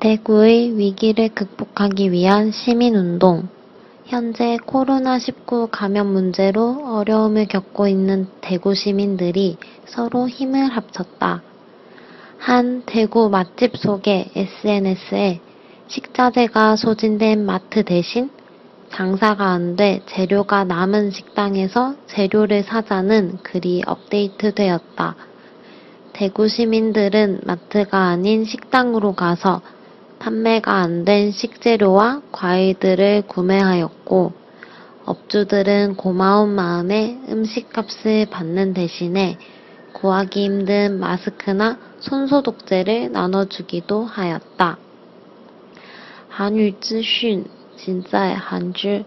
대구의 위기를 극복하기 위한 시민운동. 현재 코로나19 감염 문제로 어려움을 겪고 있는 대구 시민들이 서로 힘을 합쳤다. 한 대구 맛집 소개 SNS에 식자재가 소진된 마트 대신 장사가 안 돼 재료가 남은 식당에서 재료를 사자는 글이 업데이트 되었다. 대구 시민들은 마트가 아닌 식당으로 가서 판매가 안 된 식재료와 과일들을 구매하였고, 업주들은 고마운 마음에 음식값을 받는 대신에 구하기 힘든 마스크나 손소독제를 나눠주기도 하였다. 韩语资讯尽在韩知。